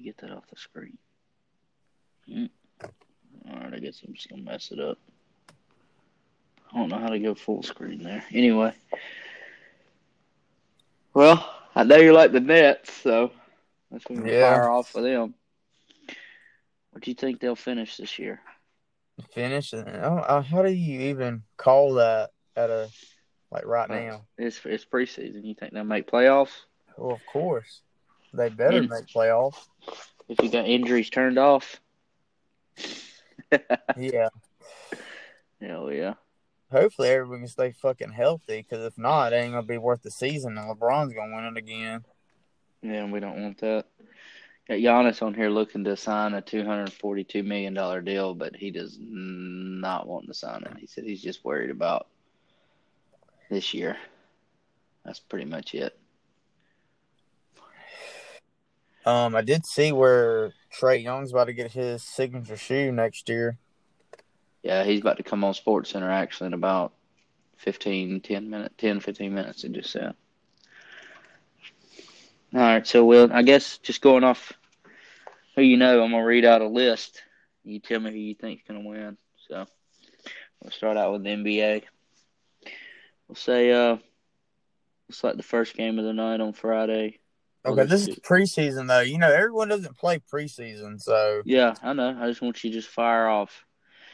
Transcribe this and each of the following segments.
get that off the screen? Mm. All right, I guess I'm just gonna mess it up. I don't know how to go full screen there. Anyway, well, I know you like the Nets, so let's Yeah. fire off with them. What do you think they'll finish this year? Finish. I uh, How do you even call that at a like right Well, now? It's it's preseason. You think they'll make playoffs? Well, of course, they better In- make playoffs. If you got injuries turned off? Yeah. Hell yeah. Hopefully, everyone can stay fucking healthy. Because if not, it ain't gonna be worth the season, and LeBron's gonna win it again. Yeah, we don't want that. Got Giannis on here looking to sign a two hundred forty-two million dollar deal, but he does not want to sign it. He said he's just worried about this year. That's pretty much it. Um, I did see where Trae Young's about to get his signature shoe next year. Yeah, he's about to come on Sports Center actually in about 15, 10 minutes, 10, 15 minutes. It just said. All right, so we'll, I guess just going off who you know, I'm gonna read out a list. You tell me who you think's gonna win. So we'll start out with the NBA. We'll say uh, it's like the first game of the night on Friday. Okay, this is preseason though. You know, everyone doesn't play preseason, so Yeah, I know. I just want you to just fire off.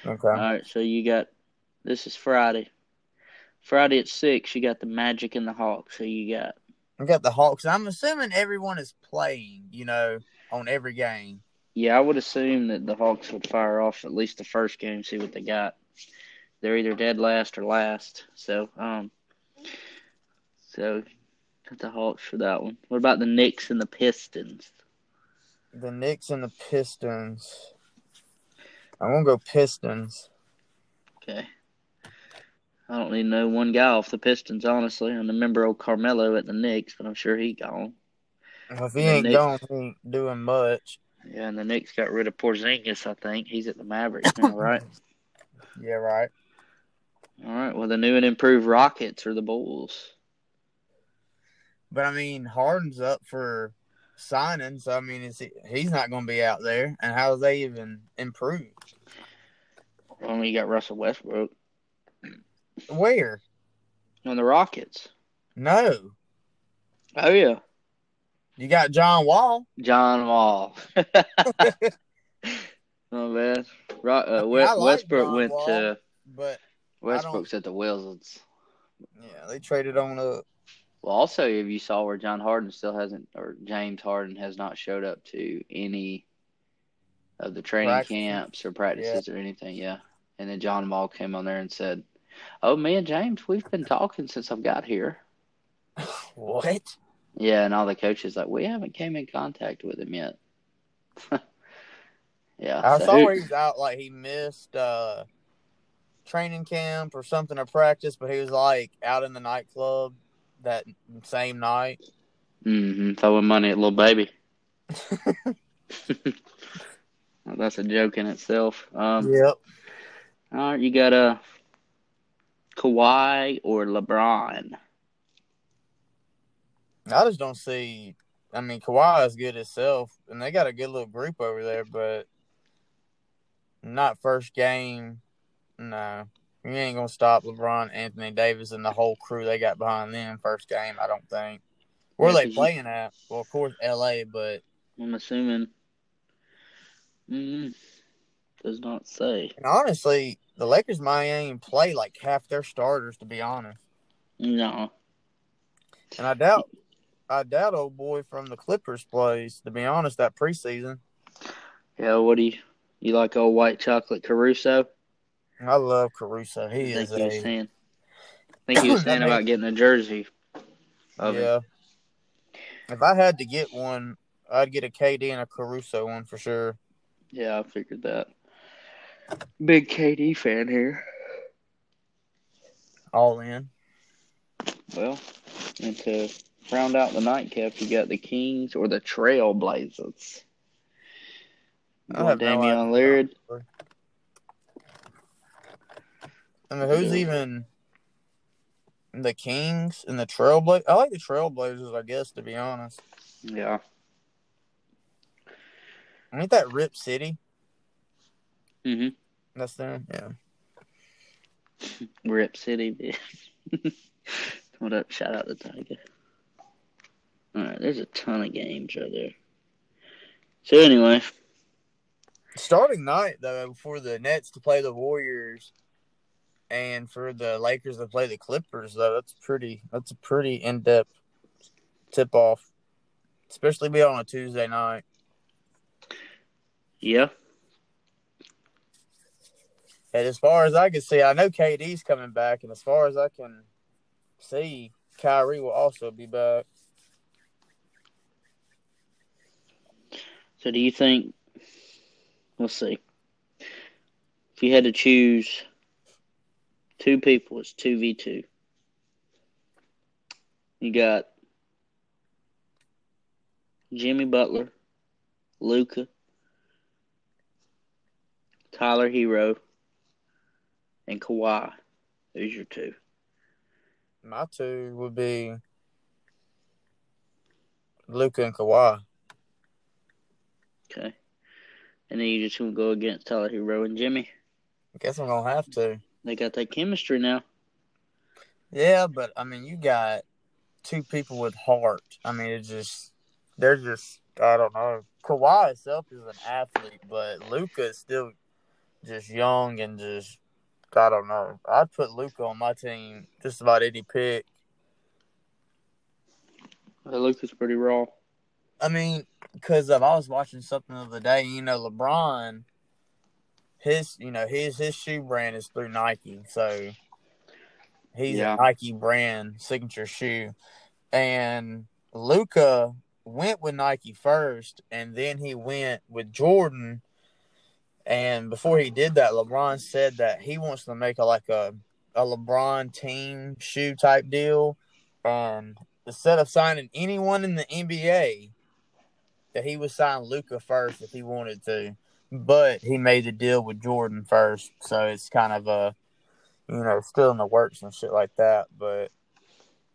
okay. All right, so you got this is Friday. Friday at six, you got the Magic and the Hawks. Who you got? I got the Hawks. I'm assuming everyone is playing. You know, on every game. Yeah, I would assume that the Hawks would fire off at least the first game, see what they got. They're either dead last or last. So, um, so got the Hawks for that one. What about the Knicks and the Pistons? The Knicks and the Pistons. I'm gonna go Pistons. Okay. I don't even know one guy off the Pistons, honestly. I remember old Carmelo at the Knicks, but I'm sure he gone. If he ain't Knicks- gone, he ain't doing much. Yeah, and the Knicks got rid of Porzingis. I think he's at the Mavericks now, right? Yeah, right. All right. Well, the new and improved Rockets are the Bulls. But I mean, Harden's up for signing, so I mean, is he, he's not gonna be out there. And how they even improved? Well, you got Russell Westbrook Where? on the Rockets. No, Oh yeah, you got John Wall. John Wall. oh man, Ro- uh, mean, We- I like Westbrook John went Wall. to But Westbrook's at the Wizards. yeah, they traded on up. Well, also, if you saw where John Harden still hasn't, or James Harden has not showed up to any of the training Practices. camps or practices or anything, yeah. And then John Wall came on there and said, "Oh, me and James, we've been talking since I've got here." What? Yeah, and all the coaches like, we haven't came in contact with him yet. yeah, I so saw who- where he's out like he missed uh training camp or something or practice, but he was like out in the nightclub that same night. Mm-hmm. throwing money at little baby. Well, that's a joke in itself. Um, Yep. All right, you got a Kawhi or LeBron. I just don't see. I mean, Kawhi is good itself, and they got a good little group over there, but not first game. No, you ain't gonna stop LeBron, Anthony Davis, and the whole crew they got behind them first game. I don't think. Where Yeah, they you- playing at? Well, of course, L.A., but I'm assuming. Mm, does not say. and honestly, the Lakers might even play like half their starters, to be honest. No. And I doubt, I doubt old boy from the Clippers plays. To be honest, that preseason, Yeah, what do you you like old white chocolate Caruso? I love Caruso. He I is he was saying. I think he was saying about getting a jersey. Of him. yeah. If I had to get one, I'd get a KD and a Caruso one for sure. Yeah, I figured that. Big KD fan here. All in. Well, and to round out the nightcap, you got the Kings or the Trailblazers. You I have Damian idea. Lillard? I mean, who's even the Kings and the Trailblazers? I like the Trailblazers, I guess, to be honest. Yeah. Ain't that Rip City? Mm-hmm. That's them. Yeah. Rip City, bitch. what up? Shout out to Tiger. All right, there's a ton of games right there. So anyway, Starting night though, for the Nets to play the Warriors, and for the Lakers to play the Clippers, though, that's pretty. That's a pretty in depth tip off, especially be on a Tuesday night. yeah, And as far as I can see, I know KD's coming back, and as far as I can see, Kyrie will also be back. So do you think? Let's see. If you had to choose two people, it's two v two. You got Jimmy Butler, Luka, Tyler Herro, and Kawhi. Who's your two? My two would be Luka and Kawhi. Okay. And then you just gonna go against Tyler Herro and Jimmy. I guess I'm gonna have to. They got that chemistry now. Yeah, but I mean, you got two people with heart. I mean, it's just they're just I don't know. Kawhi itself is an athlete, but Luka is still just young and just I don't know. I'd put Luka on my team just about any pick. Luka's pretty raw. I mean, because I was watching something the other day. You know, LeBron, his you know his his shoe brand is through Nike, so he's Yeah. a Nike brand signature shoe, and Luka went with Nike first, and then he went with Jordan. And before he did that, LeBron said that he wants to make a like a a LeBron team shoe type deal, and instead of signing anyone in the NBA, that he would sign Luka first if he wanted to, but he made the deal with Jordan first, so it's kind of a, you know, still in the works and shit like that. But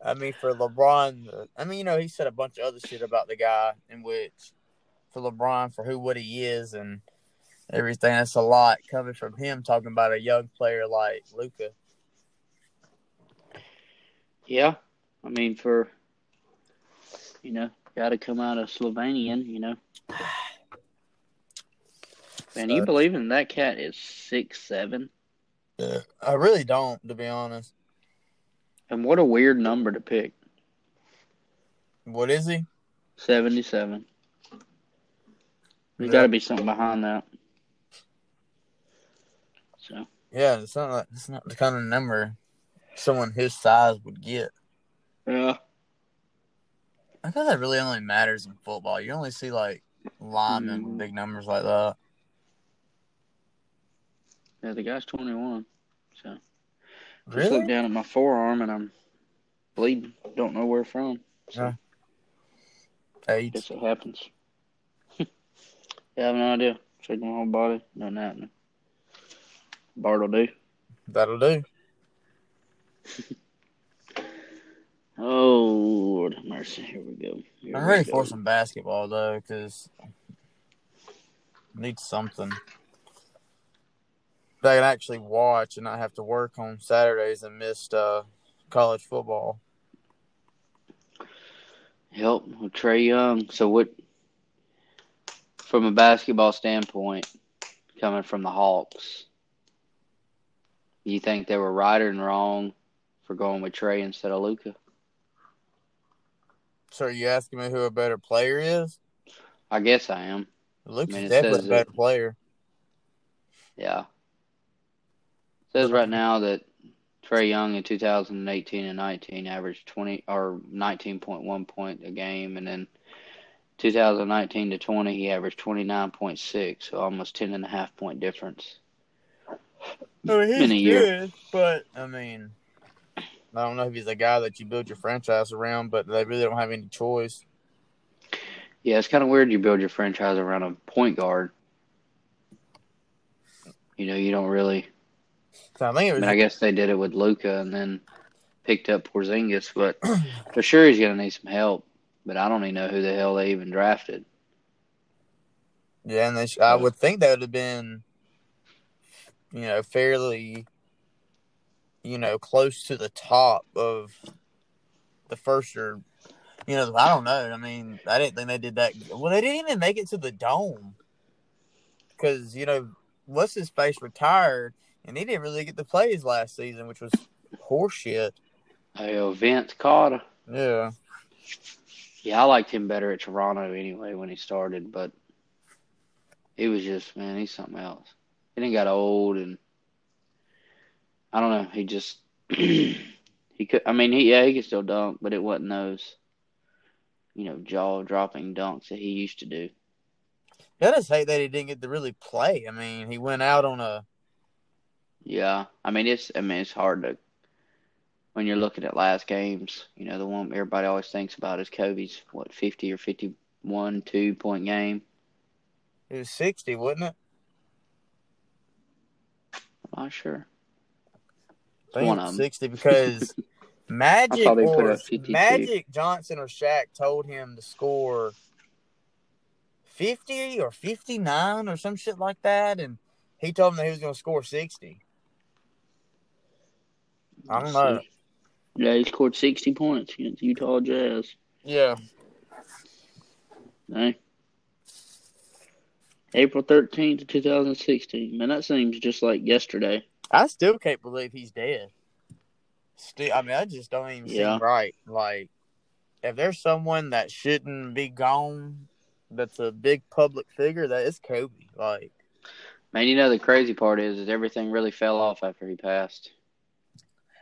I mean, for LeBron, I mean, you know, he said a bunch of other shit about the guy, in which for LeBron for who what he is and everything, that's a lot coming from him talking about a young player like Luka. Yeah. I mean, for, you know, got to come out of Slovenian, you know. Man, you believe in that cat is six seven? Yeah, I really don't, to be honest. And what a weird number to pick. What is he? Seventy seven. There's Yeah. got to be something behind that. So Yeah, it's not like, it's not the kind of number someone his size would get. yeah, I guess that really only matters in football. You only see like linemen Mhm. big numbers like that. Yeah, the guy's twenty one. So just Really? look down at my forearm and I'm bleeding. Don't know where from. So Yeah. Eight. guess it happens. yeah, I have no idea. Check my whole body. Nothing happening. Bart will do. That'll do. Oh Lord have mercy. Here we go. Here I'm ready go. for some basketball though, because need something that I can actually watch and not have to work on Saturdays and miss uh, college football. Help with Trae Young. So what? From a basketball standpoint, coming from the Hawks, you think they were right or wrong for going with Trae instead of Luka? So are you asking me who a better player is? I guess I am. Luke's I mean, it definitely a better it. player. Yeah. Says right now that Trae Young in 2018 and 19 averaged 20 or 19.1 point a game, and then 2019 to 20 he averaged 29.6, so almost 10 and a half point difference. I mean, he's in a year. good, but I mean, I don't know if he's a guy that you build your franchise around, but they really don't have any choice. Yeah, it's kind of weird you build your franchise around a point guard. You know, you don't really. So I think it I was mean, I guess they did it with Luka and then picked up Porzingis, but for sure he's going to need some help. But I don't even know who the hell they even drafted. Yeah, and they sh- I would think that would have been, you know, fairly, you know, close to the top of the first or, you know, I don't know. I mean, I didn't think they did that. Well, they didn't even make it to the dome because you know, what's his face retired, and he didn't really get to play his last season, which was horseshit. Oh, Vince Carter. Yeah. Yeah, I liked him better at Toronto anyway when he started, but he was just man, he's something else. He then got old and I don't know. He just he could. I mean, he yeah, he could still dunk, but it wasn't those you know jaw dropping dunks that he used to do. I just hate that he didn't get to really play. I mean, he went out on a Yeah, I mean it's I mean it's hard to when you're looking at last games. You know, the one everybody always thinks about is Kobe's what fifty or fifty one two point game. it was sixty, wasn't it? I'm not sure. I think One of 'em. sixty because Magic thought they put or Magic Johnson or Shaq told him to score fifty or fifty nine or some shit like that, and he told him that he was going to score sixty. I don't know. Yeah, he scored sixty points against Utah Jazz. Yeah, Hey. April thirteenth, two thousand sixteen. Man, that seems just like yesterday. I still can't believe he's dead. Still, I mean, I just don't even Yeah. seem right. Like, if there's someone that shouldn't be gone, that's a big public figure, that is Kobe. Like, Man, you know the crazy part is is everything really fell off after he passed.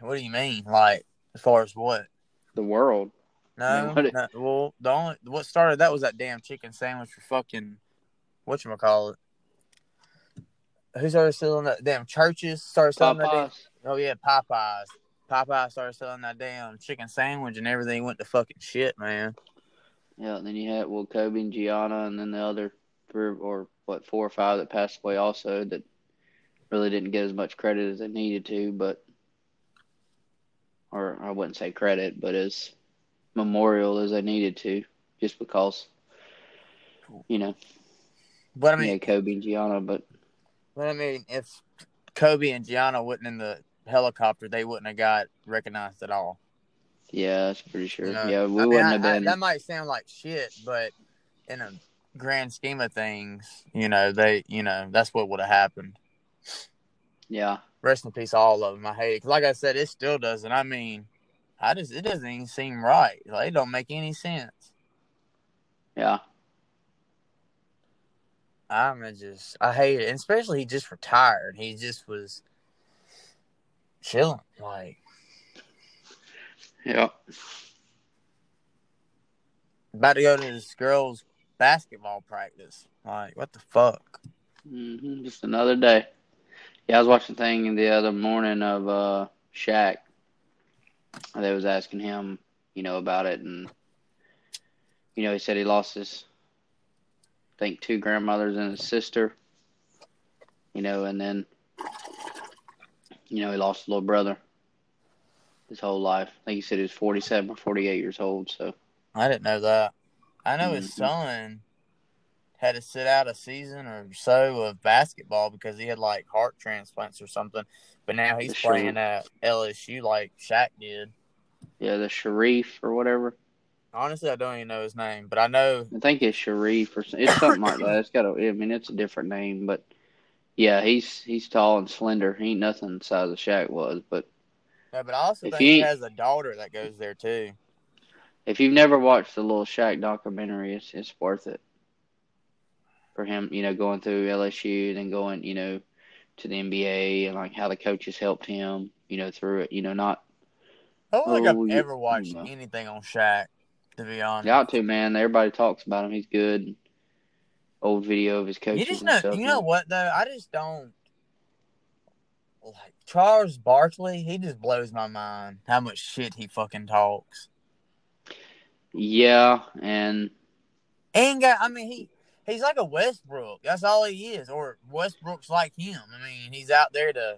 What do you mean? Like, as far as what? The world. No, mean, no, well, the only what started that was that damn chicken sandwich for fucking what you call it. Who started selling that damn Church's started selling that damn, Popeyes. Oh yeah, Popeyes. Popeyes started selling that damn chicken sandwich and everything went to fucking shit, man. Yeah, and then you had well Kobe and Gianna and then the other three or what, four or five that passed away also that really didn't get as much credit as they needed to, but or I wouldn't say credit, but as memorial as I needed to, just because you know, But I I mean, yeah, Kobe and Gianna, but but I mean, if Kobe and Gianna wasn't in the helicopter, they wouldn't have got recognized at all. yeah, that's pretty sure. You know? yeah, we I wouldn't I- have I- been. that might sound like shit, but in a grand scheme of things, you know, they, you know, that's what would have happened. yeah, Rest in peace, all of them. I hate it. like I said, it still doesn't. I mean, I just it doesn't even seem right. Like, it don't make any sense. yeah, I'm just I hate it, and especially he just retired. He just was chilling, like yeah. about to go to this girls' basketball practice. Like, what the fuck? hmm Just another day. Yeah, I was watching a thing the other morning of uh Shaq. They was asking him, you know, about it, and you know, he said he lost his, I think, two grandmothers and his sister. You know, and then, you know, he lost a little brother. His whole life. I think he said he was forty-seven or forty-eight years old. So I didn't know that. I know his Mhm. son had to sit out a season or so of basketball because he had like heart transplants or something. But now he's Sure. playing at LSU like Shaq did. yeah, the Shareef or whatever. Honestly, I don't even know his name, but I know I think it's Shareef or it's something like that. It's got a, I mean, it's a different name, but yeah, he's he's tall and slender. He ain't nothing the size of Shaq was. But No, but I also think he has a daughter that goes there too. if you've never watched the little Shaq documentary, it's it's worth it for him. You know, going through LSU, then going, you know, to the NBA and like how the coaches helped him. You know, through it. You know, not I don't think Oh, I've ever watched no. anything on Shaq, to be honest. you ought to man. Everybody talks about him. He's good. Old video of his coaches you just know, stuff. you know what though? I just don't like Charles Barkley. He just blows my mind how much shit he fucking talks. Yeah, and Ain't got. Uh, I mean, he he's like a Westbrook. That's all he is. Or Westbrook's like him. I mean, he's out there to.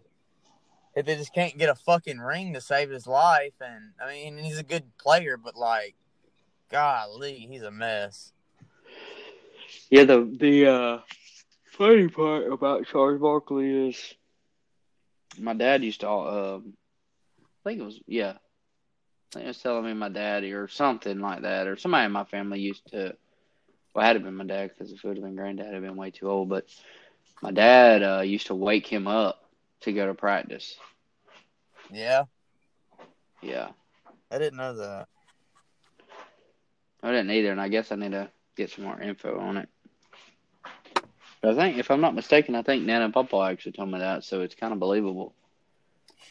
If they just can't get a fucking ring to save his life, and I mean, he's a good player, but like, golly, he's a mess. Yeah, the the uh funny part about Charles Barkley is my dad used to, um, I think it was, yeah, I think it was telling me my daddy or something like that, or somebody in my family used to. Well, it had to been my dad because if it would have been granddad, I'd have been way too old. But my dad uh, used to wake him up to go to practice. Yeah, Yeah, I didn't know that. I didn't either, and I guess I need to get some more info on it. But I think, if I'm not mistaken, I think Nana and Papa actually told me that, so it's kind of believable.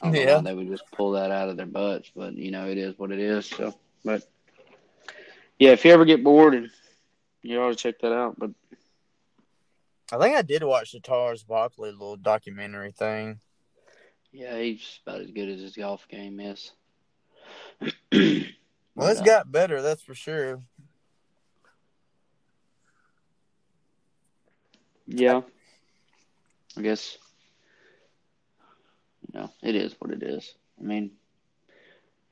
I don't Yeah. they would just pull that out of their butts, but you know, it is what it is. So, but yeah, if you ever get bored, and you ought to check that out. But I think I did watch the Charles Barkley little documentary thing. yeah, he's about as good as his golf game is. Well, it's But, got better, that's for sure. Yeah. I guess, you know, it is what it is. I mean,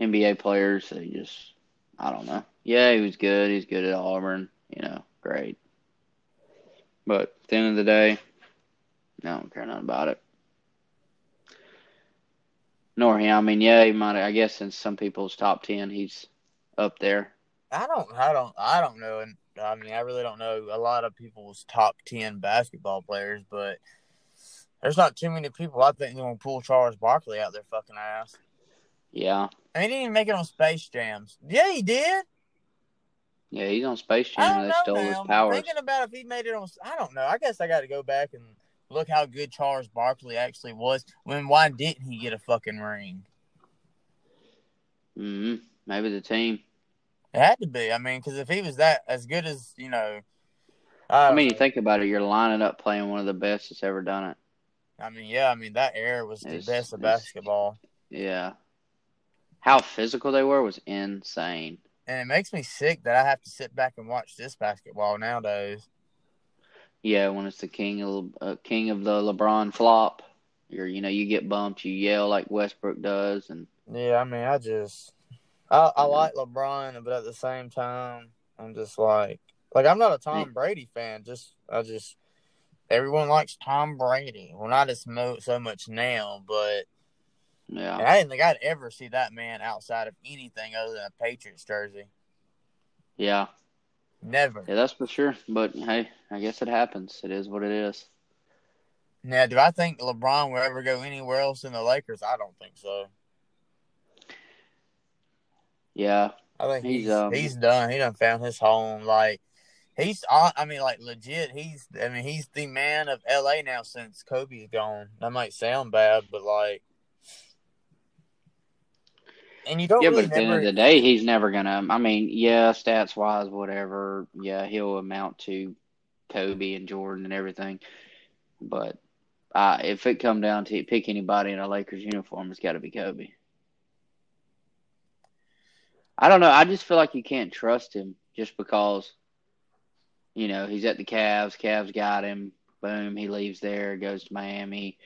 NBA players, they just, I don't know. Yeah, he was good. He's good at Auburn. You know, great. But at the end of the day, I don't care nothing about it. Nor him. I mean, yeah, he might. I guess in some people's top ten, he's up there. I don't, I don't, I don't know, and I mean, I really don't know a lot of people's top ten basketball players, but there's not too many people I think gonna pull Charles Barkley out their fucking ass. Yeah, I mean, he didn't even make it on Space Jams. Yeah, he did. Yeah, he's on Space I Jam. They know stole now. his I'm. Thinking about if he made it on, I don't know. I guess I got to go back and look how good Charles Barkley actually was. When why didn't he get a fucking ring? hmm Maybe the team. It had to be. I mean, because if he was that as good as you know, I, I mean, you know. think about it. You're lining up playing one of the best that's ever done it. I mean, yeah. I mean, that era was the It's- best of basketball, Yeah. How physical they were was insane. And it makes me sick that I have to sit back and watch this basketball nowadays. Yeah, when it's the king of uh, king of the LeBron flop, you're you know you get bumped, you yell like Westbrook does, and Yeah, I mean, I just, I, I Yeah. like LeBron, but at the same time, I'm just like, like I'm not a Tom Brady fan. Just, I just, everyone likes Tom Brady. Well, not as mo- so much now, but yeah, and I didn't think I'd ever see that man outside of anything other than a Patriots jersey. yeah, Never. yeah, that's for sure. But hey, I guess it happens. It is what it is. Now, do I think LeBron will ever go anywhere else in the Lakers? I don't think so. Yeah, I think He's, he's um, he's done. He done found his home. Like he's on. I mean, like legit. He's. I mean, he's the man of L.A. now since Kobe's gone. That might sound bad, but like, and you don't yeah, really but at the end of the day, he's never gonna. I mean, yeah, stats wise, whatever. Yeah, he'll amount to Kobe and Jordan and everything. But uh, if it come down to pick anybody in a Lakers uniform, it's got to be Kobe. I don't know. I just feel like you can't trust him just because, you know, he's at the Cavs. Cavs got him. Boom, he leaves there, goes to Miami,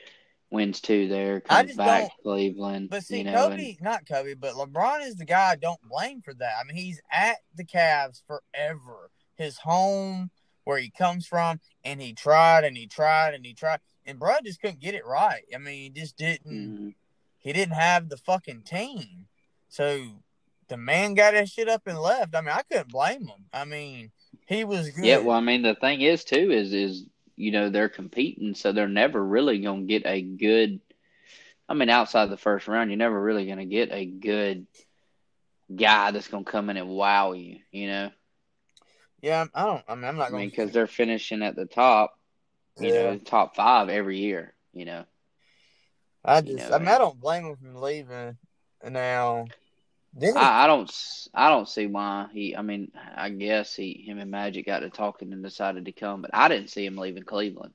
wins two there, comes back to Cleveland. but see, you know, Kobe, and- not Kobe, but LeBron is the guy I don't blame for that. I mean, he's at the Cavs forever. His home, where he comes from, and he tried and he tried and he tried, and bro just couldn't get it right. I mean, he just didn't. Mhm. he didn't have the fucking team. So the man got his shit up and left. I mean, I couldn't blame him. I mean, he was good. Yeah, well, I mean, the thing is too is is you know they're competing, so they're never really gonna get a good. I mean, outside the first round, you're never really gonna get a good guy that's gonna come in and wow you. You know, yeah, I don't. I mean, I'm not I going mean, because they're finishing at the top. You Yeah. know, top five every year. You know, I you just. know, I mean, I don't blame him for leaving. Now, I, I don't I don't see why he. I mean, I guess he him and Magic got to talking and decided to come, but I didn't see him leaving Cleveland.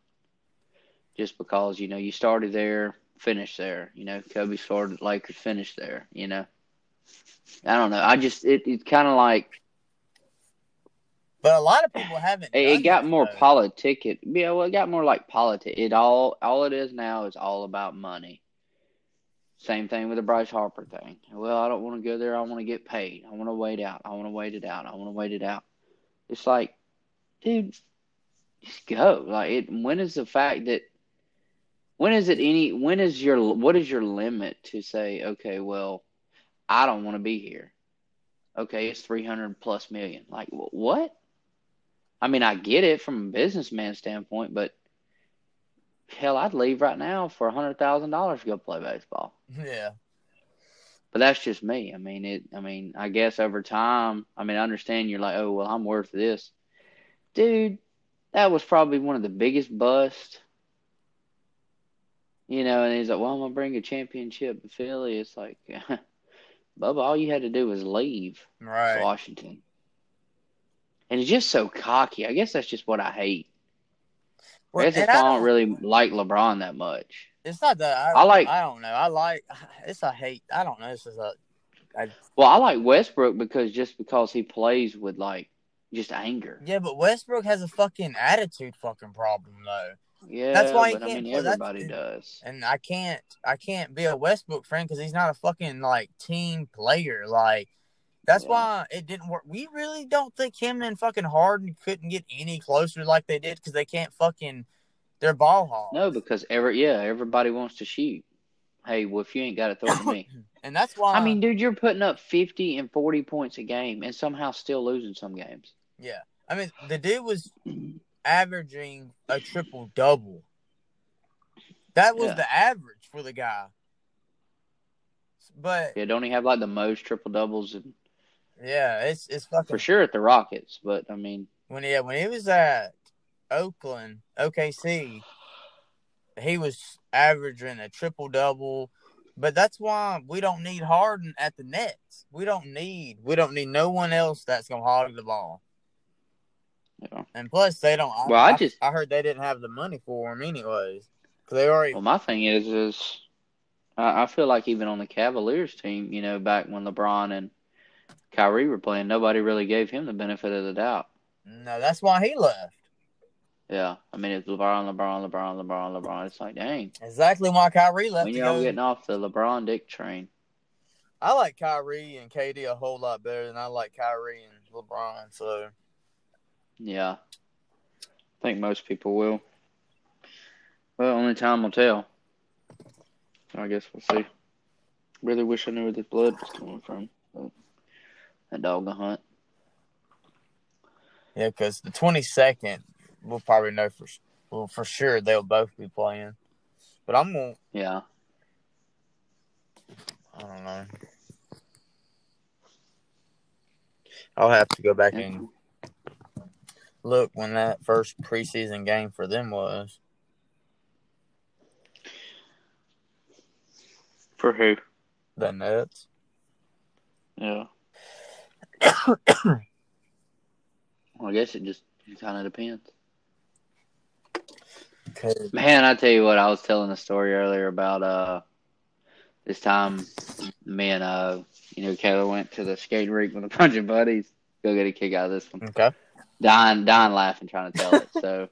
Just because you know you started there, finished there. You know, Kobe started Lakers, finished there. You know, I don't know. I just it it's kind of like but a lot of people haven't. it, it got that, more though. politic. It yeah, well, it got more like politic. It all all it is now is all about money. Same thing with the Bryce Harper thing. Well, I don't want to go there. I want to get paid. I want to wait out. I want to wait it out. I want to wait it out. It's like, dude, just go. Like it. When is the fact that? When is it any? When is your? What is your limit to say? Okay, well, I don't want to be here. Okay, it's three hundred plus million. Like what? I mean, I get it from a businessman standpoint, but hell, I'd leave right now for a hundred thousand dollars to go play baseball. Yeah. But that's just me. I mean, it. I mean, I guess over time, I mean, I understand you're like, oh well, I'm worth this, dude. That was probably one of the biggest busts. You know, and he's like, well, I'm gonna bring a championship to Philly. It's like, Bubba, all you had to do was leave Right. Washington. And he's just so cocky. I guess that's just what I hate. I Well, guess that's and why I don't really like LeBron that much. It's not that I, I like- I don't know. I like. It's a hate. I don't know. This is a. I, Well, I like Westbrook because just because he plays with like just anger. yeah, but Westbrook has a fucking attitude fucking problem though, Yeah, That's why he but I can't mean everybody does. and I can't. I can't be a Westbrook friend because he's not a fucking like team player. Like that's Yeah. why it didn't work. We really don't think him and fucking Harden couldn't get any closer like they did because they can't fucking. They're ball hogs. No, because every yeah, everybody wants to shoot. Hey, well, if you ain't got to throw it to me. and that's why. I mean, dude, you're putting up fifty and forty points a game, and somehow still losing some games. yeah. I mean, the dude was averaging a triple double. That was Yeah. the average for the guy. But Yeah, don't he have like the most triple doubles and yeah, it's it's fucking for sure at the Rockets? But I mean, when yeah when he was at Oakland OKC, he was averaging a triple double. But that's why we don't need Harden at the Nets. We don't need we don't need no one else that's gonna hog the ball. Yeah. And plus, they don't. Well, I just- I heard they didn't have the money for him anyways. 'Cause they already well, my thing is, is I, I feel like even on the Cavaliers team, you know, back when LeBron and Kyrie were playing, nobody really gave him the benefit of the doubt. no. That's why he left. Yeah, I mean, it's LeBron, LeBron, LeBron, LeBron, LeBron. It's like, dang, Exactly why Kyrie left. when y'all getting off the LeBron Dick train? I like Kyrie and KD a whole lot better than I like Kyrie and LeBron. So Yeah, I think most people will. Well, only time will tell. I guess we'll see. Really wish I knew where this blood was coming from. But that dog will hunt. yeah, because the twenty second, we'll probably know for well for sure they'll both be playing. But I'm gonna. Yeah. I don't know. I'll have to go back and look when that first preseason game for them was. For who? The Nets. Yeah. Well, I guess it just kind of depends. 'Cause- Man, I tell you what, I was telling a story earlier about uh this time me and uh you know Kayla went to the skating rink with a bunch of buddies. Go get a kick out of this one. Okay. Dying dying laughing trying to tell it. so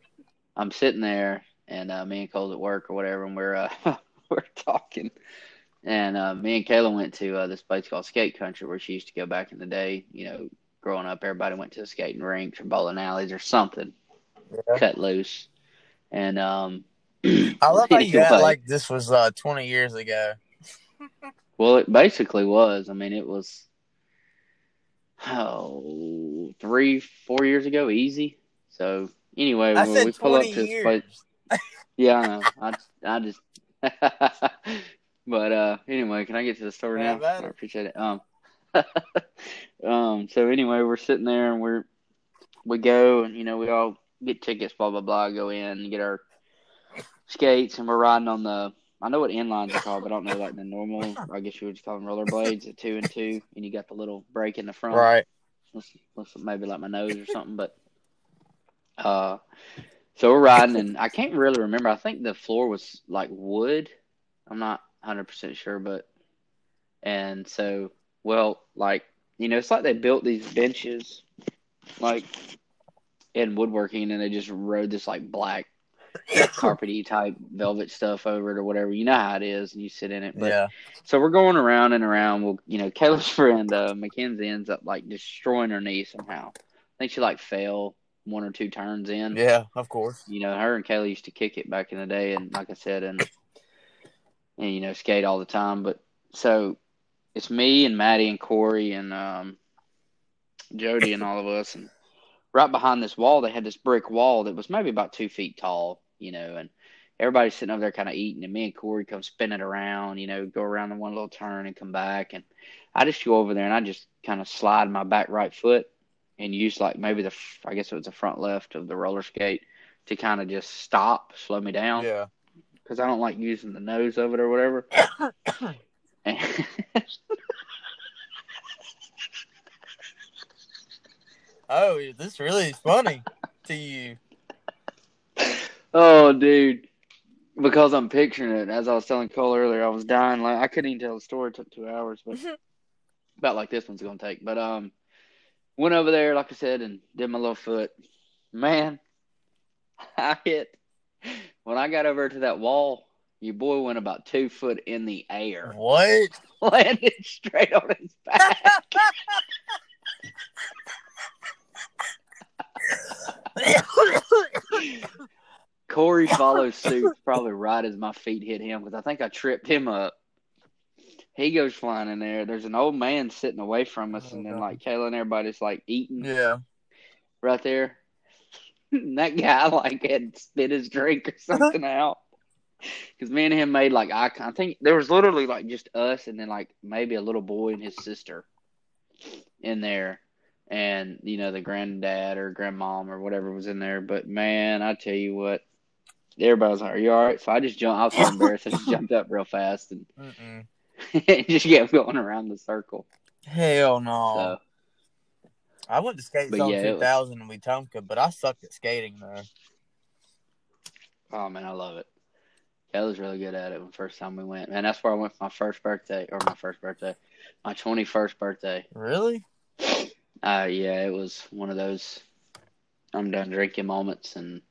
I'm sitting there and uh me and Cole's at work or whatever and we're uh we're talking. And uh me and Kayla went to uh this place called Skate Country where she used to go back in the day, you know, growing up everybody went to the skating rinks or bowling alleys or something. Yeah. Cut loose. And um I love how you act like this was uh, 20 years ago. Well, it basically was. I mean, it was oh three, four years ago, easy. So anyway, I when we pull up 20 to this years. place, yeah, I know. I I just. but uh, anyway, can I get to the story Yeah, now? about I appreciate it. Um, um. So anyway, we're sitting there and we're we go and you know we all get tickets, blah blah blah, go in and get our skates, and we're riding on the. I know what inlines are called, but I don't know like the normal. I guess you would just call them rollerblades, the two and two, and you got the little break in the front Right. looks, looks maybe like my nose or something, but uh so we're riding and I can't really remember. I think the floor was like wood. I'm not 100% sure, but and so well, like, you know, it's like they built these benches like in woodworking and they just rode this like black carpety type velvet stuff over it or whatever. You know how it is and you sit in it. But yeah. so we're going around and around. Well, you know, Kayla's friend uh, Mackenzie ends up like destroying her knee somehow. I think she like fell one or two turns in. Yeah, of course. You know, her and Kayla used to kick it back in the day, and like I said, and and you know, skate all the time. But so it's me and Maddie and Corey and um, Jody and all of us, and right behind this wall, they had this brick wall that was maybe about two feet tall. You know, and everybody's sitting over there kind of eating, and me and Corey come spinning around. You know, go around the one little turn and come back, and I just go over there and I just kind of slide my back right foot and use like maybe the I guess it was the front left of the roller skate to kind of just stop, slow me down. Yeah. Because I don't like using the nose of it or whatever. And- Oh, this really is funny to you. oh, dude. Because I'm picturing it. As I was telling Cole earlier, I was dying. Like I couldn't even tell the story. It took two hours, but about like this one's gonna take. But um, went over there, like I said, and did my little foot. Man, I hit when I got over to that wall. Your boy went about two foot in the air, What? landed straight on his back. Corey follows suit probably right as my feet hit him because I think I tripped him up. He goes flying in there. There's an old man sitting away from us, Oh, and then like Kayla and everybody's like eating yeah. right there. And that guy like had spit his drink or uh-huh. something out. Because me and him made like eye I think there was literally like just us and then like maybe a little boy and his sister in there, and you know the granddad or grandmom or whatever was in there. But man, I tell you what, everybody was like, "Are you all right?" So I just jumped. I was so embarrassed. I just jumped up real fast and Mm-mm. just kept going around the circle. Hell no. So I went to skate But zone yeah, it was- 2000 in Wetumpka, but I sucked at skating though. Oh man, I love it. Kayla was really good at it when first time we went. and that's where I went for my first birthday or my first birthday. My twenty first birthday. Really? Uh yeah, it was one of those I'm done drinking moments and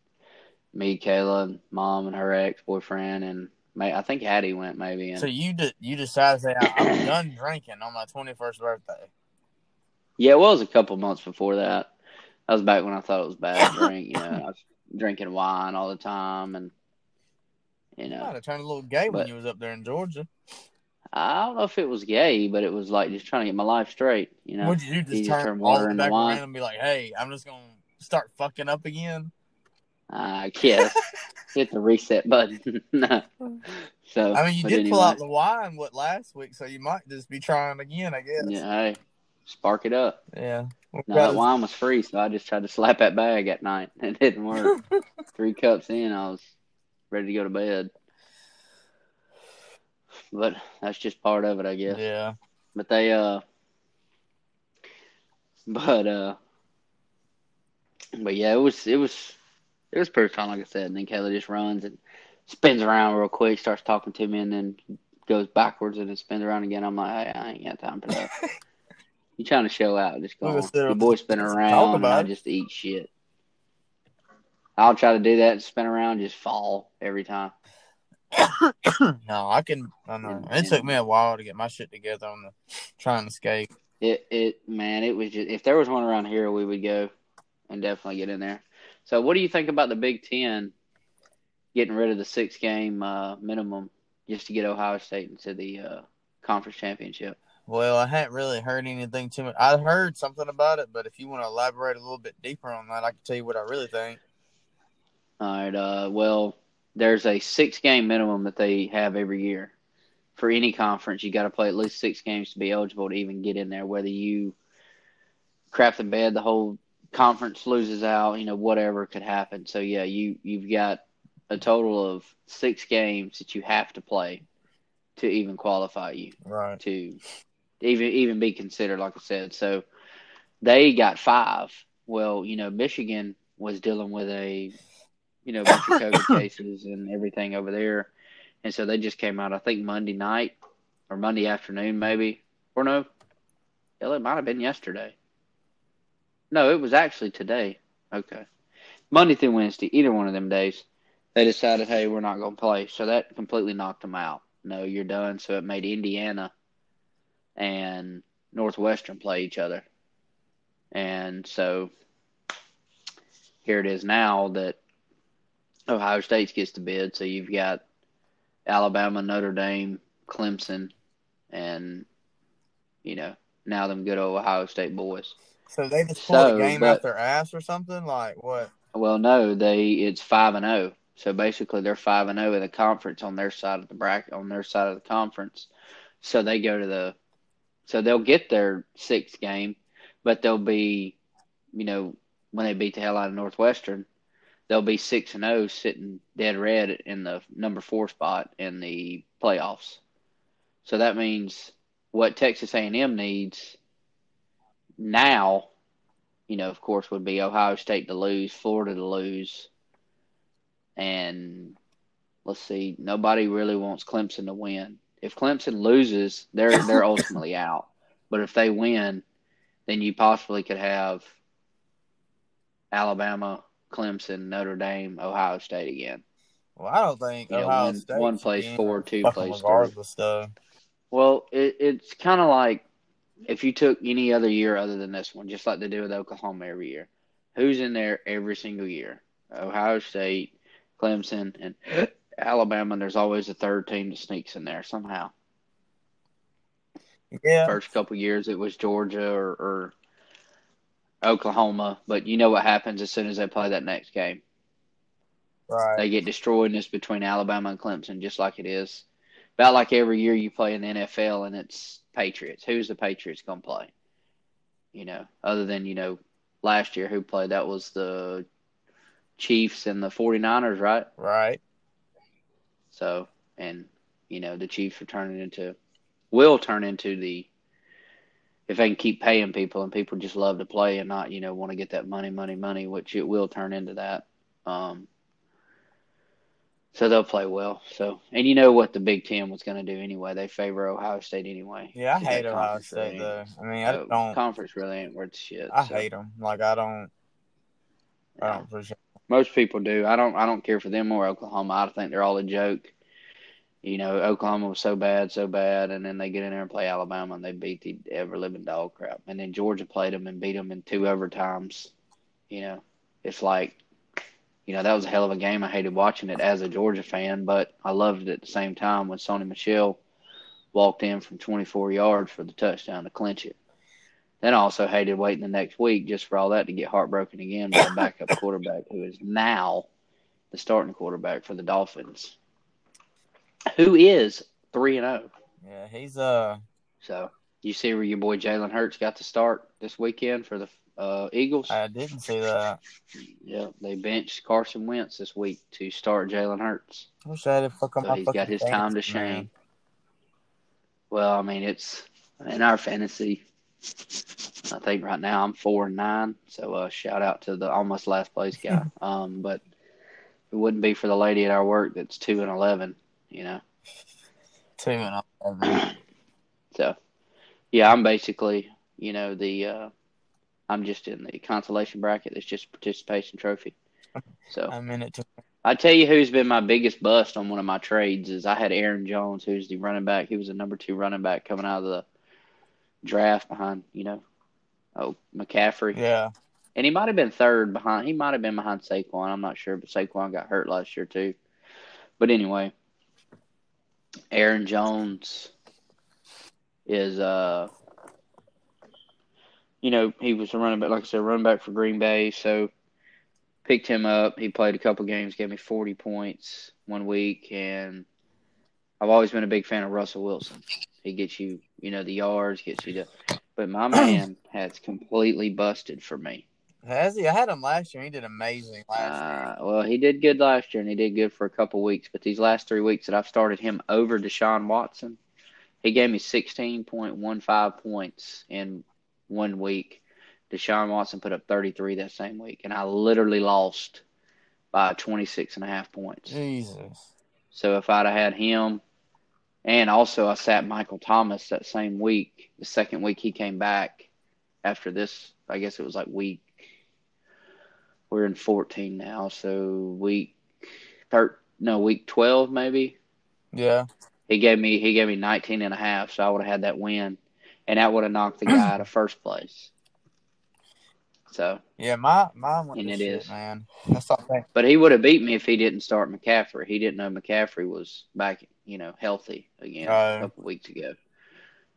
me, Kayla, mom and her ex boyfriend and may I think Hattie went maybe and So you de- you decided to say I'm done drinking on my 21st birthday. Yeah, it was a couple months before that. That was back when I thought it was bad to drink, you know, I was drinking wine all the time and you know might have turned a little gay when But- you was up there in Georgia. I don't know if it was gay, but it was like just trying to get my life straight, you know. What'd you do? Just turn turn water into back wine? and be like, "Hey, I'm just gonna start fucking up again." I guess hit the reset button. no. So I mean, you did pull out the wine what last week, so you might just be trying again. I guess. Yeah, hey, spark it up. Yeah. No, that wine was free, so I just tried to slap that bag at night. It didn't work. Three cups in, I was ready to go to bed. But that's just part of it, I guess. Yeah. But they uh but uh but yeah, it was it was it was pretty fun, like I said. And then Kayla just runs and spins around real quick, starts talking to me, and then goes backwards and then spins around again. I'm like, hey, I ain't got time for that. you trying to show out? Just go on. Your boy and around, talk and I just eat shit. I'll try to do that and spin around, just fall every time. no, I can. I know. It took me a while to get my shit together on the trying to skate. It it man, it was just if there was one around here, we would go and definitely get in there. So, what do you think about the Big Ten getting rid of the six game uh, minimum just to get Ohio State into the uh, conference championship? Well, I hadn't really heard anything too much. I heard something about it, but if you want to elaborate a little bit deeper on that, I can tell you what I really think. All right. Uh, well, there's a six game minimum that they have every year for any conference. You got to play at least six games to be eligible to even get in there. Whether you crap the bed, the whole conference loses out. You know, whatever could happen. So yeah, you you've got a total of six games that you have to play to even qualify you Right. to even even be considered. Like I said, so they got five. Well, you know, Michigan was dealing with a you know bunch of COVID cases and everything over there, and so they just came out. I think Monday night or Monday afternoon, maybe or no, hell, it might have been yesterday. No, it was actually today. Okay, Monday through Wednesday, either one of them days, they decided, hey, we're not going to play. So that completely knocked them out. No, you're done. So it made Indiana and Northwestern play each other. And so here it is now that Ohio State gets to bid. So you've got Alabama, Notre Dame, Clemson, and you know now them good old Ohio State boys. So they just pulled So, a game but- out their ass or something? Like what? Well, no, they it's five and zero. So basically, they're five and zero in the conference on their side of the bracket, on their side of the conference. So they go to the, so they'll get their sixth game, but they'll be, you know, when they beat the hell out of Northwestern, they'll be six and zero, sitting dead red in the number four spot in the playoffs. So that means what Texas A&M needs now you know, of course, would be Ohio State to lose, Florida to lose, and let's see, nobody really wants Clemson to win. If Clemson loses, they're they're ultimately out. But if they win, then you possibly could have Alabama, Clemson, Notre Dame, Ohio State again. Well, I don't think You know, Ohio one- State one should plays be in four, two three. regardless though. Well, it, it's kind of like if you took any other year other than this one, just like they do with Oklahoma every year. Who's in there every single year? Ohio State, Clemson, and Alabama. And there's always a third team that sneaks in there somehow. Yeah. First couple years, it was Georgia or, or Oklahoma, but you know what happens as soon as they play that next game? Right. They get destroyed, and it's between Alabama and Clemson, just like it is. About like every year you play in the NFL, and it's Patriots. Who's the Patriots going to play? You know, other than, you know, last year, who played? That was the Chiefs and the 49ers, right? Right. So, and, you know, the Chiefs are turning into, will turn into the, if they can keep paying people and people just love to play and not, you know, want to get that money, money, money, which it will turn into that. Um, so they'll play well. So, and you know what the Big Ten was going to do anyway? They favor Ohio State anyway. Yeah, I hate Ohio really State though. I mean, I so don't. Conference really ain't worth shit. I so, hate them. Like I don't. Yeah. don't appreciate. Most people do. I don't. I don't care for them or Oklahoma. I think they're all a joke. You know, Oklahoma was so bad, so bad, and then they get in there and play Alabama, and they beat the ever living dog crap. And then Georgia played them and beat them in two overtimes. You know, it's like, you know, that was a hell of a game. I hated watching it as a Georgia fan, but I loved it at the same time when Sony Michel walked in from 24 yards for the touchdown to clinch it. Then I also hated waiting the next week just for all that to get heartbroken again by a backup quarterback who is now the starting quarterback for the Dolphins, who is three and zero. Yeah, he's uh. So you see where your boy Jalen Hurts got to start this weekend for the uh, Eagles. I didn't see that. Yeah, they benched Carson Wentz this week to start Jalen Hurts. I wish I had fuck So he's got his time to shine. Well, I mean, it's in our fantasy. I think right now I'm four and nine. So uh, shout out to the almost last place guy. um, but it wouldn't be for the lady at our work that's two and eleven. You know. Two and eleven. So, yeah, I'm basically, you know, the uh, I'm just in the consolation bracket. It's just a participation trophy. So I'm in it. To, I tell you, who's been my biggest bust on one of my trades is I had Aaron Jones, who's the running back. He was the number two running back coming out of the draft behind, you know, oh McCaffrey, yeah. and he might have been third behind. He might have been behind Saquon. I'm not sure, but Saquon got hurt last year too. But anyway, Aaron Jones is uh you know, he was a running back like I said, running back for Green Bay, so picked him up. He played a couple games, gave me forty points one week and I've always been a big fan of Russell Wilson. He gets you, you know, the yards, gets you the but my man has completely busted for me. Has he? I had him last year. He did amazing last year. Uh, well, he did good last year, and he did good for a couple weeks. But these last three weeks that I've started him over Deshaun Watson, he gave me sixteen point one five points in one week. Deshaun Watson put up thirty three that same week, and I literally lost by 26 and a half points. Jesus. So if I'd have had him, and also I sat Michael Thomas that same week, the second week he came back after this, I guess it was like week, we're in 14 now, so week, thir- no, week 12 maybe. Yeah. He gave me he gave me 19 and a half, so I would have had that win, and that would have knocked the guy out of first place. So, Yeah, my mine went And it shit, is. man. That's all but he would have beat me if he didn't start McCaffrey. He didn't know McCaffrey was back, you know, healthy again Right. a uh, couple weeks ago,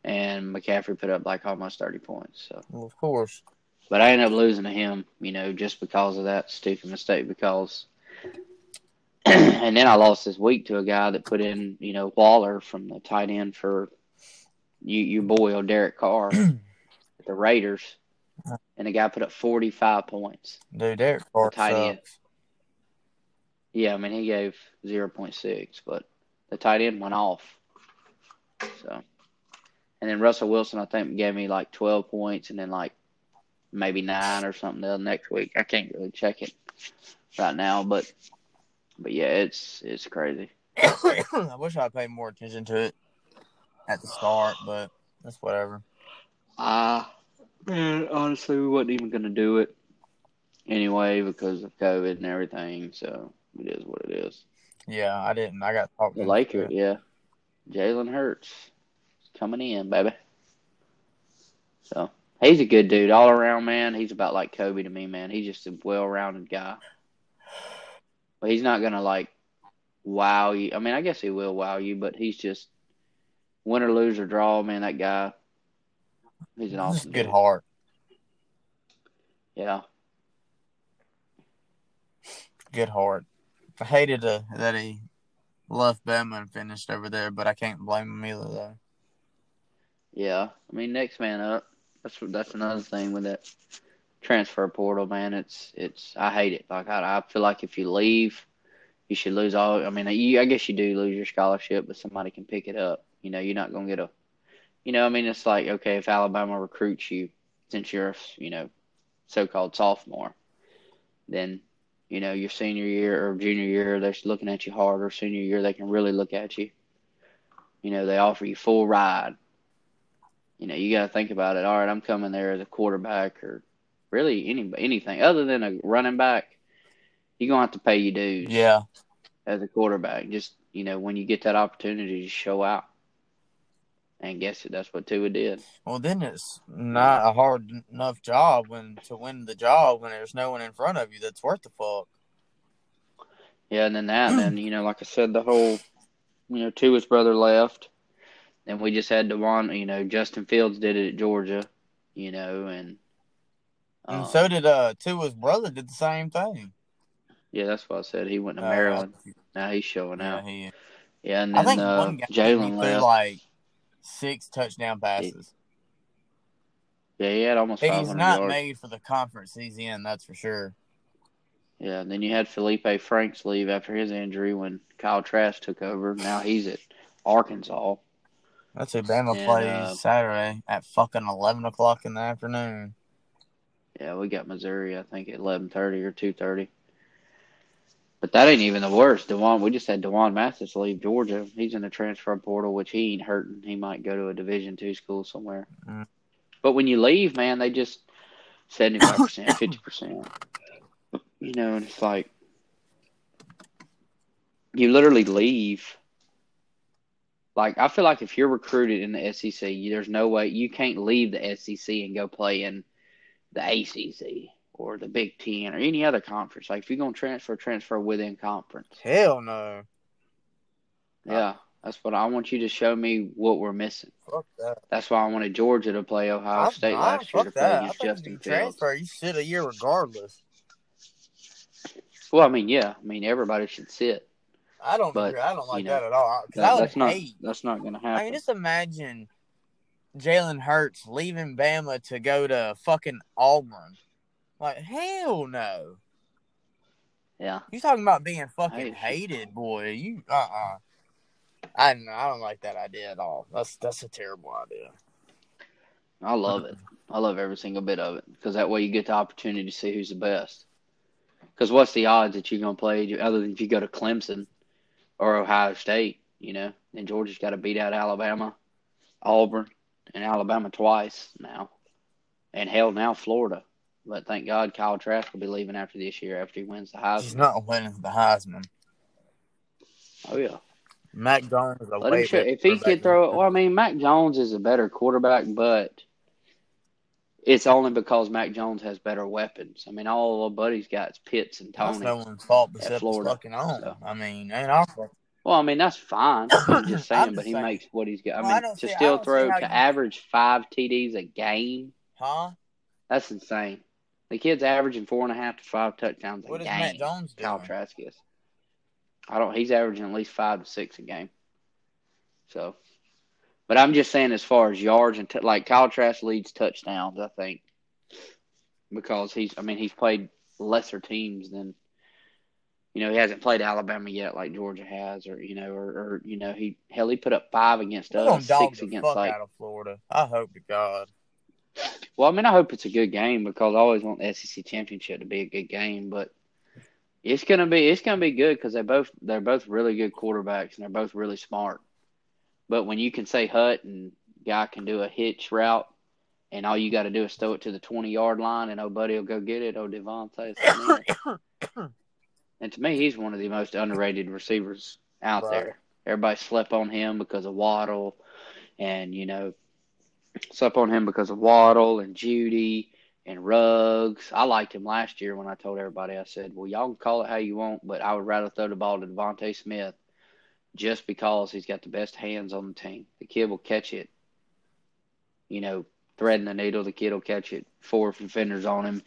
and McCaffrey put up like almost thirty points. So, Well, of course. but I ended up losing to him, you know, just because of that stupid mistake. Because, and then I lost this week to a guy that put in, you know, Waller from the tight end for you, your boy, Derek Carr, at the Raiders, and the guy put up forty five points. Dude, Derek Carr tight end. Yeah, I mean he gave zero point six, but the tight end went off. So, and then Russell Wilson, I think, gave me like twelve points, and then like maybe nine or something the next week. I can't really check it right now, but but yeah, it's it's crazy. I wish I paid more attention to it at the start, but that's whatever. Ah, man, honestly, we wasn't even gonna do it anyway because of COVID and everything. So it is what it is. Yeah, I didn't. I got talked Lakers, it. yeah. Jalen Hurts coming in, baby. So he's a good dude all around, man. He's about like Kobe to me, man. He's just a well-rounded guy. But he's not gonna like wow you. I mean, I guess he will wow you, but he's just win or lose or draw, man. That guy, he's an Just awesome good dude. heart. Yeah, Good heart. I hated uh, that he left Bama and finished over there, but I can't blame him either, though. yeah. I mean, next man up. That's that's another thing with that transfer portal, man. It's it's I hate it. Like I, I feel like if you leave, you should lose all. I mean, you I guess you do lose your scholarship, but somebody can pick it up. You know, you're not gonna get a. You know, I mean, it's like okay, if Alabama recruits you since you're you know, so-called sophomore, then you know your senior year or junior year they're looking at you harder. Senior year they can really look at you. You know, they offer you full ride. You know, you got to think about it. All right, I'm coming there as a quarterback or really any anything other than a running back. You're gonna have to pay your dues Yeah. as a quarterback. Just you know, when you get that opportunity, to show out. And guess it, that's what Tua did. Well, then it's not a hard enough job when to win the job when there's no one in front of you that's worth the fuck. Yeah, and then that, and then you know, like I said, the whole, you know, Tua's brother left, and we just had D'Wan. You know, Justin Fields did it at Georgia. You know, and And um, so did uh Tua's brother did the same thing. yeah, that's what I said. He went to Uh, Maryland. Now he's showing Yeah, out. he, Yeah, and I then think uh, one guy he Jalen left. like six touchdown passes. yeah, he had almost 500 He's not yards. made for the conference he's in, that's for sure. Yeah, and then you had Felipe Franks leave after his injury when Kyle Trask took over. Now he's at Arkansas. That's who Bama And, plays uh, Saturday at fucking eleven o'clock in the afternoon. Yeah, we got Missouri, I think, at 11:30 or 2:30. But that ain't even the worst. D'Wan, we just had D'Wan Mathis leave Georgia. He's in the transfer portal, which he ain't hurting. He might go to a Division two school somewhere. Mm. But when you leave, man, they just 75%, 50%. You know, and it's like you literally leave. Like I feel like if you're recruited in the SEC, you, there's no way you can't leave the SEC and go play in the ACC or the Big Ten or any other conference. Like if you're gonna transfer, transfer within conference. Hell no. Yeah, that's what I want you to show me what we're missing. Fuck that. That's why I wanted Georgia to play Ohio I- State I- last year to play that. Against Justin you Fields. transfer, you sit a year regardless. Well, I mean, yeah, I mean everybody should sit. I don't But, agree. I don't like you know, that at all. That- that's not hate. that's not gonna happen. I mean, just imagine Jalen Hurts leaving Bama to go to fucking Auburn. Like, hell no. yeah, You talking about being fucking hated, boy? You uh uh I don't, I don't like that idea at all. That's that's a terrible idea. I love it. I love every single bit of it because that way you get the opportunity to see who's the best. Because what's the odds that you're gonna play other than if you go to Clemson or Ohio State? You know, and Georgia's got to beat out Alabama, Auburn, and Alabama twice now, and hell now Florida. But thank God Kyle Trask will be leaving after this year after he wins the Heisman. He's not winning the Heisman. Oh yeah, Mac Jones is a let him show. If he could throw it, well, I mean Mac Jones is a better quarterback, but it's only because Mac Jones has better weapons. I mean, all of our buddies got is Pitts and That's Toney. no one's fault except Florida, fucking own. so. I mean, ain't our fault. Well, I mean that's fine. I'm just saying, I'm but he saying. makes what he's got. I Well, I mean, to see- still throw to average five TDs a game, Huh? that's insane. The kid's averaging four and a half to five touchdowns a game. What is game. Mac Jones doing? Kyle Trask is. I don't. He's averaging at least five to six a game. So, but I'm just saying, as far as yards and t- like Kyle Trask leads touchdowns, I think, because he's. I mean, he's played lesser teams than. You know, he hasn't played Alabama yet, like Georgia has, or you know, or, or you know, he hell he put up five against We're us, six against like. out of Florida. I hope to God. Well, I mean, I hope it's a good game because I always want the SEC championship to be a good game, but it's gonna be it's gonna be good because they both they're both really good quarterbacks and they're both really smart. But when you can say Hut and guy can do a hitch route, and all you got to do is throw it to the twenty yard line, and oh buddy will go get it. Oh DeVonta, and to me, he's one of the most underrated receivers out Right. there. Everybody slept on him because of Waddle, and you know, slept on him because of Waddle and Jeudy and Ruggs. I liked him last year when I told everybody. I said, "Well, y'all can call it how you want, but I would rather throw the ball to DeVonta Smith just because he's got the best hands on the team. The kid will catch it. You know, threading the needle, the kid will catch it. Four defenders on him.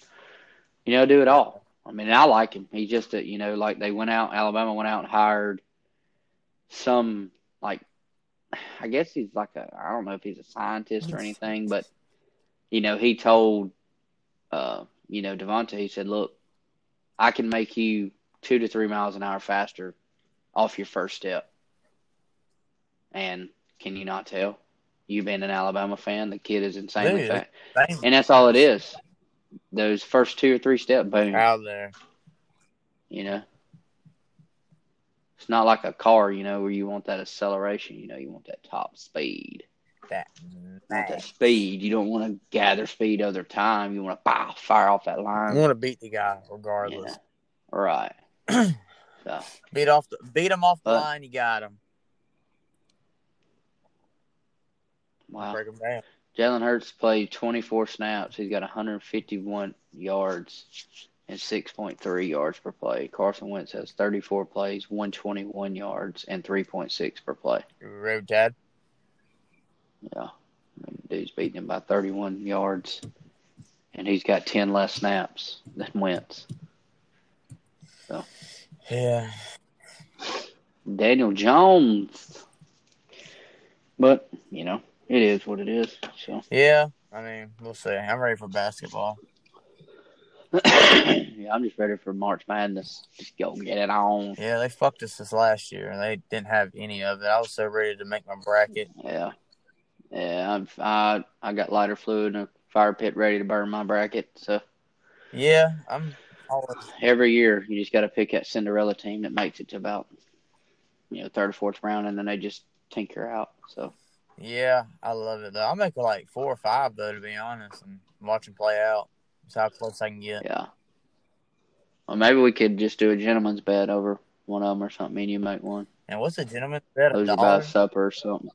You know, do it all. I mean, I like him. He's just a, you know, like they went out, Alabama went out and hired some, like, I guess he's like a, I don't know if he's a scientist or anything, but, you know, he told, uh, you know, DeVonta, he said, look, I can make you two to three miles an hour faster off your first step. And can you not tell? You've been an Alabama fan, the kid is insanely fast. And that's all it is. Those first two or three steps, boom. out there. You know, it's not like a car. You know, where you want that acceleration. You know, you want that top speed. That. Want that speed. You don't want to gather speed other time. You want to pow, fire off that line. You want to beat the guy regardless. know, right. so Beat off the beat him off the But- line. You got him. wow. Break him down. Jalen Hurts played 24 snaps. He's got 151 yards and 6.3 yards per play. Carson Wentz has 34 plays, 121 yards, and 3.6 per play. Road Dad. Yeah. I mean, dude's beating him by 31 yards, and he's got 10 less snaps than Wentz. So. Yeah. Daniel Jones. But, you know, it is what it is. So, Yeah. I mean, we'll see. I'm ready for basketball. yeah, I'm just ready for March Madness. Just go get it on. Yeah, they fucked us this last year, and they didn't have any of it. I was so ready to make my bracket. Yeah, yeah. I've, I I got lighter fluid and a fire pit ready to burn my bracket. So Yeah, I'm always. every year you just got to pick that Cinderella team that makes it to about you know third or fourth round, and then they just tinker out. So Yeah, I love it though. I'll make like four or five though, to be honest, and watch them play out. That's how close I can get. yeah. Well, maybe we could just do a gentleman's bet over one of them or something. Me and you make one. And what's a gentleman's bet? A Lose you buy dollar? a supper or something.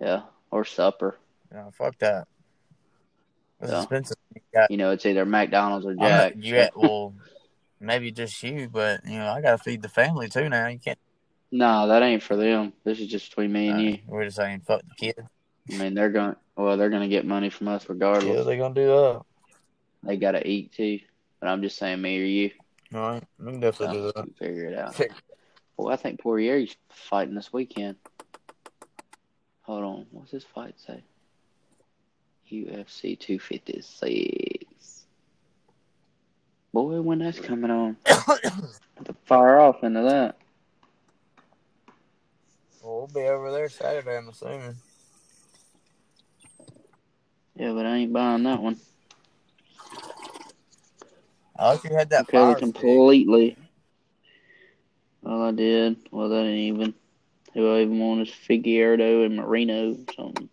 Yeah, or supper. No, fuck that. It's Yeah. expensive. You got, You know, it's either McDonald's or I'm not- you got, well, maybe just you, but you know, I gotta feed the family too now. You can't. No, that ain't for them. This is just between me and you. We're just saying, fuck the kids. I mean, they're going. Well, they're going to get money from us regardless. Yeah, regardless. they gonna do that. They got to eat too. But I'm just saying, me or you, All right, we can definitely do so that. figure it out. Well, I think Poirier's fighting this weekend. Hold on, what's his fight say? UFC 256. Boy, when that's coming on, to fire off into that. well, we'll be over there Saturday, I'm assuming. Yeah, but I ain't buying that one. I like you had that Okay, fire stick. completely. Well, I did. Well, that ain't even. Who I even want is Figueroa and Moreno or something.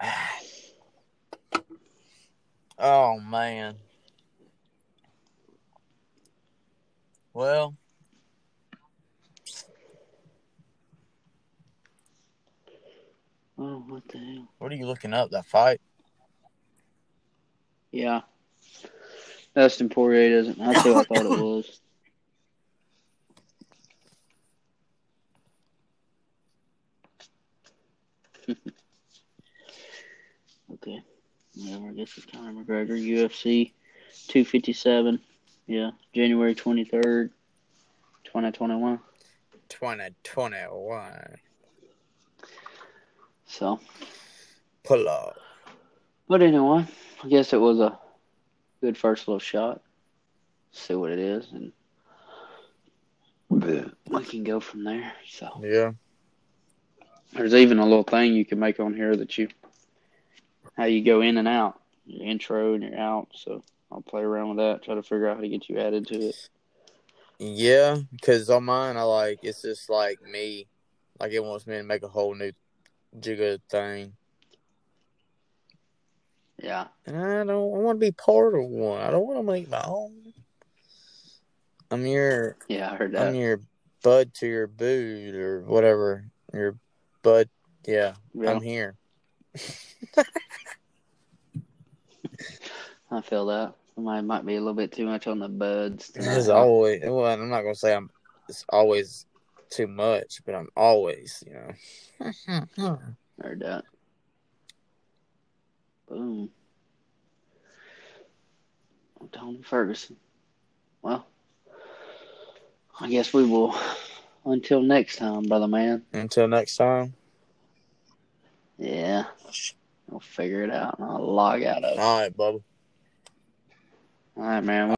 Oh man. Well, Oh, what the hell? What are you looking up? That fight? Yeah. Dustin Poirier doesn't. That's who I thought it was. okay. Whatever. I guess it's Conor McGregor, UFC 257. Yeah. January 23rd, 2021. 2021. So, Pull up. but anyway, I guess it was a good first little shot. See what it is, and we can go from there. So, Yeah. there's even a little thing you can make on here that you, how you go in and out, your intro and your out. So, I'll play around with that, try to figure out how to get you added to it. Yeah, because on mine, I like it's just like me. Like it wants me to make a whole new jigga thing. Yeah. And I don't I want to be part of one. I don't want to make my own. I'm your Yeah, I heard that. I'm your bud to your boot or whatever. Your bud yeah, Yeah, I'm here. I feel that. Might might be a little bit too much on the buds. It's always well, I'm not gonna say I'm it's always too much, but I'm always, you know. Heard that. Boom. Tony Ferguson. Well, I guess we will. Until next time, brother man. Until next time. Yeah. I'll figure it out and I'll log out of it. All right, Bubba. All right, man.